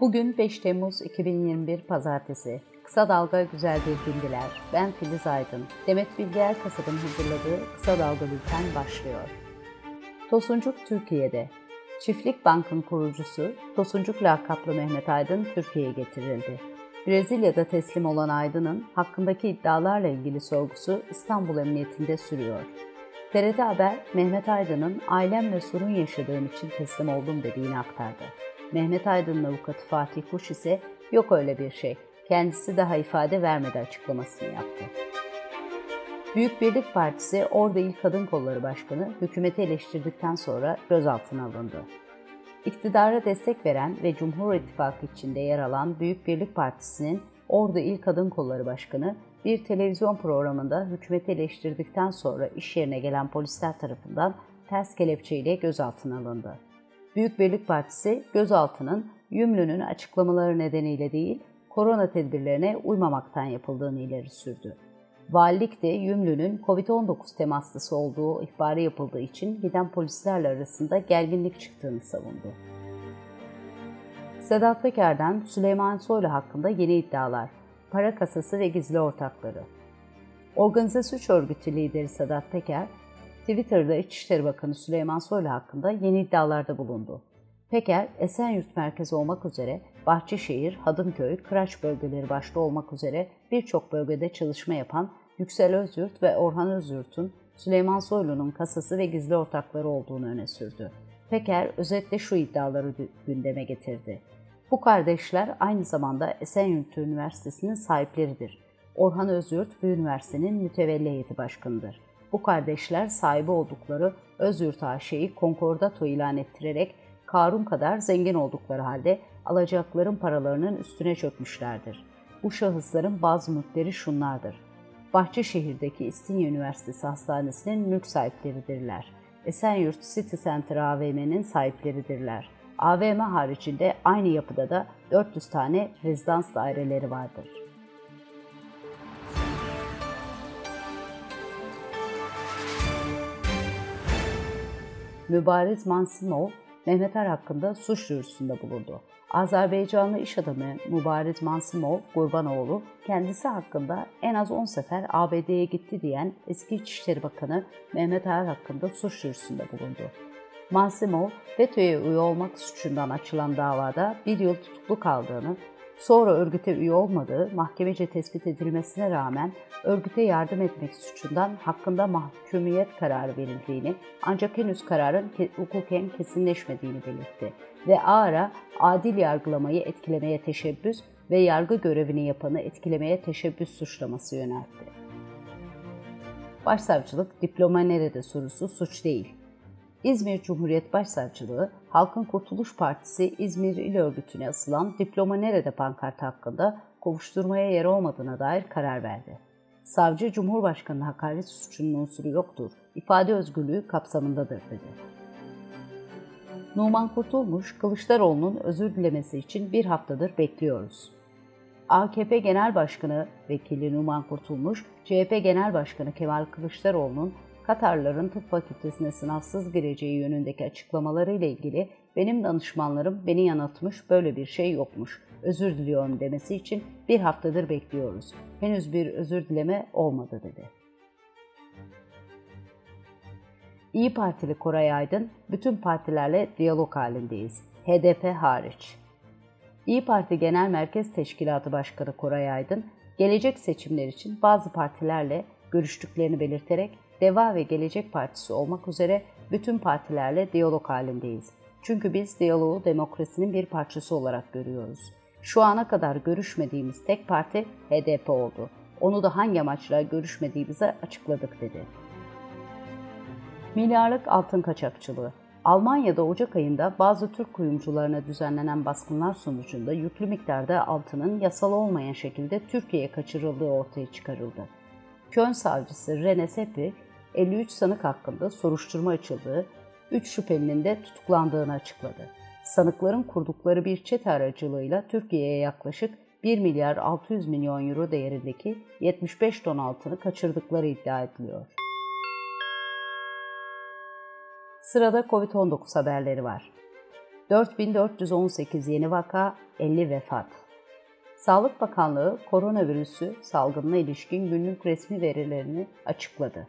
Bugün 5 Temmuz 2021 Pazartesi. Kısa Dalga Güzel Bir Gündiler. Ben Filiz Aydın. Demet Bilger Kasab'ın hazırladığı Kısa Dalga Bülten başlıyor. Tosuncuk Türkiye'de. Çiftlik Bank'ın kurucusu Tosuncuk lakaplı Mehmet Aydın Türkiye'ye getirildi. Brezilya'da teslim olan Aydın'ın hakkındaki iddialarla ilgili sorgusu İstanbul Emniyetinde sürüyor. TRT Haber, Mehmet Aydın'ın ailemle sorun yaşadığım için teslim oldum dediğini aktardı. Mehmet Aydın'ın avukatı Fatih Kuş ise yok öyle bir şey, kendisi daha ifade vermedi açıklamasını yaptı. Büyük Birlik Partisi Ordu İl Kadın Kolları Başkanı hükümeti eleştirdikten sonra gözaltına alındı. İktidara destek veren ve Cumhur İttifakı içinde yer alan Büyük Birlik Partisi'nin Ordu İl Kadın Kolları Başkanı bir televizyon programında hükümeti eleştirdikten sonra iş yerine gelen polisler tarafından ters kelepçeyle gözaltına alındı. Büyük Birlik Partisi gözaltının Yümlü'nün açıklamaları nedeniyle değil, korona tedbirlerine uymamaktan yapıldığını ileri sürdü. Valilik de Yümlü'nün COVID-19 temaslısı olduğu ihbarı yapıldığı için giden polislerle arasında gerginlik çıktığını savundu. Sedat Peker'den Süleyman Soylu hakkında yeni iddialar, para kasası ve gizli ortakları. Organize suç örgütü lideri Sedat Peker, Twitter'da İçişleri Bakanı Süleyman Soylu hakkında yeni iddialarda bulundu. Peker, Esenyurt merkezi olmak üzere Bahçeşehir, Hadımköy, Kıraç bölgeleri başta olmak üzere birçok bölgede çalışma yapan Yüksel Özyurt ve Orhan Özyurt'un Süleyman Soylu'nun kasası ve gizli ortakları olduğunu öne sürdü. Peker özetle şu iddiaları gündeme getirdi. Bu kardeşler aynı zamanda Esenyurt Üniversitesi'nin sahipleridir. Orhan Özyurt bu üniversitenin mütevelli heyeti başkanıdır. Bu kardeşler sahibi oldukları Özyurt AŞ'yi konkordato ilan ettirerek Karun kadar zengin oldukları halde alacakların paralarının üstüne çökmüşlerdir. Bu şahısların bazı mülkleri şunlardır. Bahçeşehir'deki İstinye Üniversitesi Hastanesi'nin mülk sahipleridirler. Esenyurt City Center AVM'nin sahipleridirler. AVM haricinde aynı yapıda da 400 tane rezidans daireleri vardır. Mübariz Mansimov, Mehmet Er hakkında suç duyurusunda bulundu. Azerbaycanlı iş adamı Mübariz Mansimov Gurbanoğlu, kendisi hakkında en az 10 sefer ABD'ye gitti diyen eski İçişleri Bakanı Mehmet Er hakkında suç duyurusunda bulundu. Mansimov, FETÖ'ye üye olmak suçundan açılan davada bir yıl tutuklu kaldığını, sonra örgüte üye olmadığı mahkemece tespit edilmesine rağmen örgüte yardım etmek suçundan hakkında mahkumiyet kararı verildiğini ancak henüz kararın hukuken kesinleşmediğini belirtti ve ağara adil yargılamayı etkilemeye teşebbüs ve yargı görevini yapanı etkilemeye teşebbüs suçlaması yöneltti. Başsavcılık diploma nerede sorusu suç değil. İzmir Cumhuriyet Başsavcılığı, Halkın Kurtuluş Partisi İzmir İl Örgütü'ne asılan diploma nerede pankartı hakkında kovuşturmaya yer olmadığına dair karar verdi. Savcı, Cumhurbaşkanı hakaret suçunun unsuru yoktur, ifade özgürlüğü kapsamındadır dedi. Numan Kurtulmuş, Kılıçdaroğlu'nun özür dilemesi için bir haftadır bekliyoruz. AKP Genel Başkanı Vekili Numan Kurtulmuş, CHP Genel Başkanı Kemal Kılıçdaroğlu'nun Katarların tıp fakültesine sınavsız gireceği yönündeki açıklamaları ile ilgili benim danışmanlarım beni yanıltmış böyle bir şey yokmuş. Özür diliyorum demesi için bir haftadır bekliyoruz. Henüz bir özür dileme olmadı dedi. İyi Partili Koray Aydın, bütün partilerle diyalog halindeyiz. HDP hariç. İyi Parti Genel Merkez Teşkilatı Başkanı Koray Aydın, gelecek seçimler için bazı partilerle görüştüklerini belirterek Deva ve Gelecek Partisi olmak üzere bütün partilerle diyalog halindeyiz. Çünkü biz diyaloğu demokrasinin bir parçası olarak görüyoruz. Şu ana kadar görüşmediğimiz tek parti HDP oldu. Onu da hangi amaçla görüşmediğimizi açıkladık dedi. Milyarlık altın kaçakçılığı Almanya'da Ocak ayında bazı Türk kuyumcularına düzenlenen baskınlar sonucunda yüklü miktarda altının yasal olmayan şekilde Türkiye'ye kaçırıldığı ortaya çıkarıldı. Köln savcısı Rene Seppi, 53 sanık hakkında soruşturma açıldığı, 3 şüphelinin de tutuklandığını açıkladı. Sanıkların kurdukları bir çete aracılığıyla Türkiye'ye yaklaşık 1 milyar 600 milyon euro değerindeki 75 ton altını kaçırdıkları iddia ediliyor. Sırada COVID-19 haberleri var. 4418 yeni vaka, 50 vefat. Sağlık Bakanlığı koronavirüsü salgınına ilişkin günlük resmi verilerini açıkladı.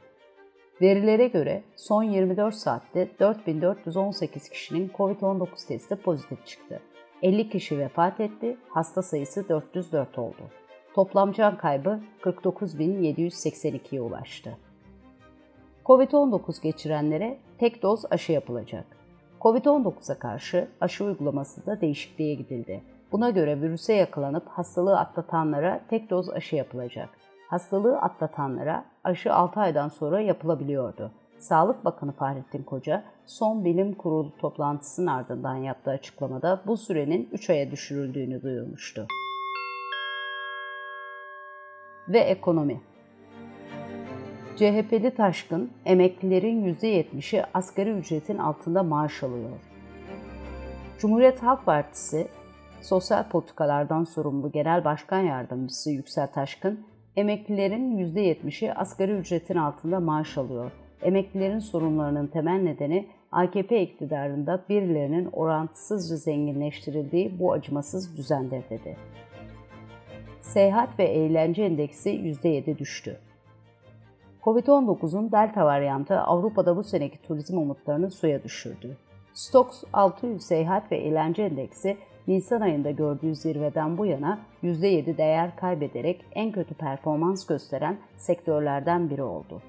Verilere göre son 24 saatte 4418 kişinin COVID-19 testi pozitif çıktı. 50 kişi vefat etti, hasta sayısı 404 oldu. Toplam can kaybı 49.782'ye ulaştı. COVID-19 geçirenlere tek doz aşı yapılacak. COVID-19'a karşı aşı uygulaması da değişikliğe gidildi. Buna göre virüse yakalanıp hastalığı atlatanlara tek doz aşı yapılacak. Hastalığı atlatanlara aşı 6 aydan sonra yapılabiliyordu. Sağlık Bakanı Fahrettin Koca, son bilim kurulu toplantısının ardından yaptığı açıklamada bu sürenin 3 aya düşürüldüğünü duyurmuştu. Ve ekonomi CHP'li Taşkın, emeklilerin %70'i asgari ücretin altında maaş alıyor. Cumhuriyet Halk Partisi, Sosyal Politikalardan sorumlu Genel Başkan Yardımcısı Yüksel Taşkın, emeklilerin %70'i asgari ücretin altında maaş alıyor. Emeklilerin sorunlarının temel nedeni AKP iktidarında birilerinin orantısızca zenginleştirildiği bu acımasız düzendir dedi. Seyahat ve eğlence endeksi %7 düştü. Covid-19'un delta varyantı Avrupa'da bu seneki turizm umutlarını suya düşürdü. Stoxx 600 Seyahat ve Eğlence Endeksi Nisan ayında gördüğü zirveden bu yana %7 değer kaybederek en kötü performans gösteren sektörlerden biri oldu.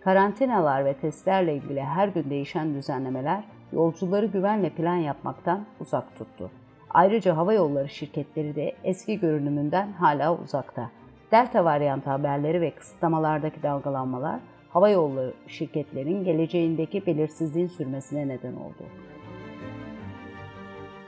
Karantinalar ve testlerle ilgili her gün değişen düzenlemeler yolcuları güvenle plan yapmaktan uzak tuttu. Ayrıca hava yolları şirketleri de eski görünümünden hala uzakta. Delta varyantı haberleri ve kısıtlamalardaki dalgalanmalar hava yolları şirketlerinin geleceğindeki belirsizliğin sürmesine neden oldu.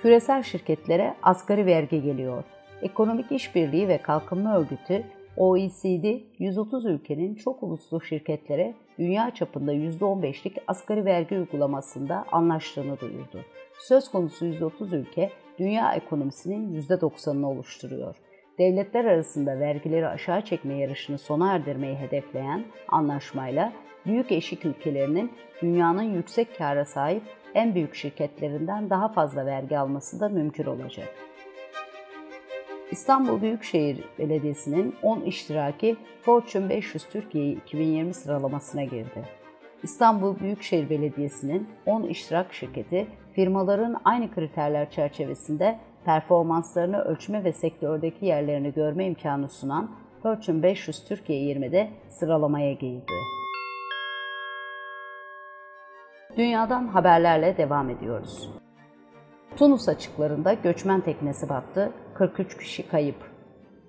Küresel şirketlere asgari vergi geliyor. Ekonomik İşbirliği ve Kalkınma Örgütü OECD, 130 ülkenin çok uluslu şirketlere dünya çapında %15'lik asgari vergi uygulamasında anlaştığını duyurdu. Söz konusu 130 ülke, dünya ekonomisinin %90'ını oluşturuyor devletler arasında vergileri aşağı çekme yarışını sona erdirmeyi hedefleyen anlaşmayla büyük eşik ülkelerinin dünyanın yüksek kâra sahip en büyük şirketlerinden daha fazla vergi alması da mümkün olacak. İstanbul Büyükşehir Belediyesi'nin 10 iştiraki Fortune 500 Türkiye 2020 sıralamasına girdi. İstanbul Büyükşehir Belediyesi'nin 10 iştirak şirketi firmaların aynı kriterler çerçevesinde performanslarını ölçme ve sektördeki yerlerini görme imkanı sunan Fortune 500 Türkiye 20'de sıralamaya girdi. Dünyadan haberlerle devam ediyoruz. Tunus açıklarında göçmen teknesi battı, 43 kişi kayıp.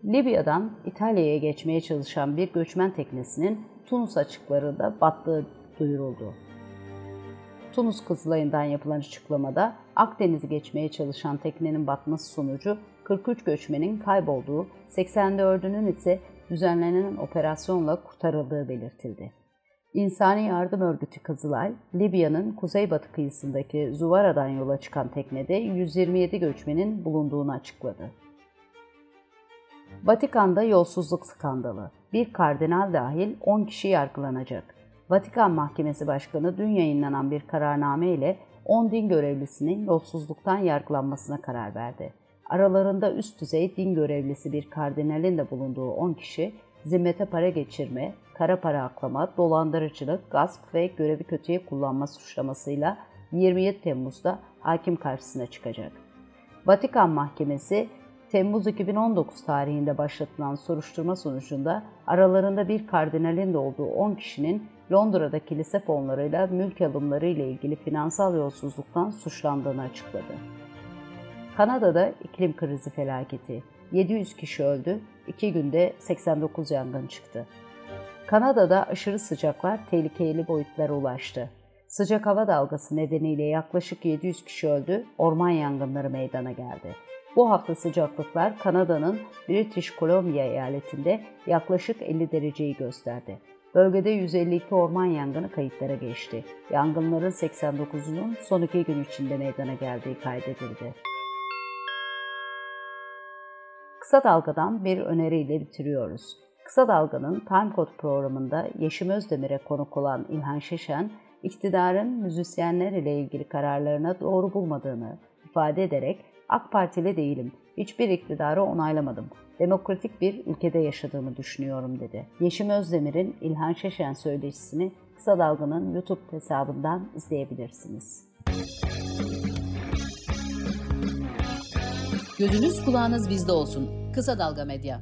Libya'dan İtalya'ya geçmeye çalışan bir göçmen teknesinin Tunus açıklarında battığı duyuruldu. Tunus Kızılay'ından yapılan açıklamada Akdeniz'i geçmeye çalışan teknenin batması sonucu 43 göçmenin kaybolduğu, 84'ünün ise düzenlenen operasyonla kurtarıldığı belirtildi. İnsani Yardım Örgütü Kızılay, Libya'nın kuzeybatı kıyısındaki Zuvara'dan yola çıkan teknede 127 göçmenin bulunduğunu açıkladı. Vatikan'da yolsuzluk skandalı. Bir kardinal dahil 10 kişi yargılanacak. Vatikan Mahkemesi Başkanı dün yayınlanan bir kararname ile 10 din görevlisinin yolsuzluktan yargılanmasına karar verdi. Aralarında üst düzey din görevlisi bir kardinalin de bulunduğu 10 kişi, zimmete para geçirme, kara para aklama, dolandırıcılık, gasp ve görevi kötüye kullanma suçlamasıyla 27 Temmuz'da hakim karşısına çıkacak. Vatikan Mahkemesi, Temmuz 2019 tarihinde başlatılan soruşturma sonucunda aralarında bir kardinalin de olduğu 10 kişinin Londra'da kilise fonlarıyla mülk alımları ile ilgili finansal yolsuzluktan suçlandığını açıkladı. Kanada'da iklim krizi felaketi. 700 kişi öldü, 2 günde 89 yangın çıktı. Kanada'da aşırı sıcaklar tehlikeli boyutlara ulaştı. Sıcak hava dalgası nedeniyle yaklaşık 700 kişi öldü, orman yangınları meydana geldi. Bu hafta sıcaklıklar Kanada'nın British Columbia eyaletinde yaklaşık 50 dereceyi gösterdi. Bölgede 152 orman yangını kayıtlara geçti. Yangınların 89'unun son iki gün içinde meydana geldiği kaydedildi. Kısa Dalga'dan bir öneriyle bitiriyoruz. Kısa Dalga'nın Time Code programında Yeşim Özdemir'e konuk olan İlhan Şişen, iktidarın müzisyenler ile ilgili kararlarına doğru bulmadığını, ifade ederek AK Partili değilim. Hiçbir iktidarı onaylamadım. Demokratik bir ülkede yaşadığımı düşünüyorum dedi. Yeşim Özdemir'in İlhan Şeşen söyleşisini Kısa Dalga'nın YouTube hesabından izleyebilirsiniz. Gözünüz kulağınız bizde olsun. Kısa Dalga Medya.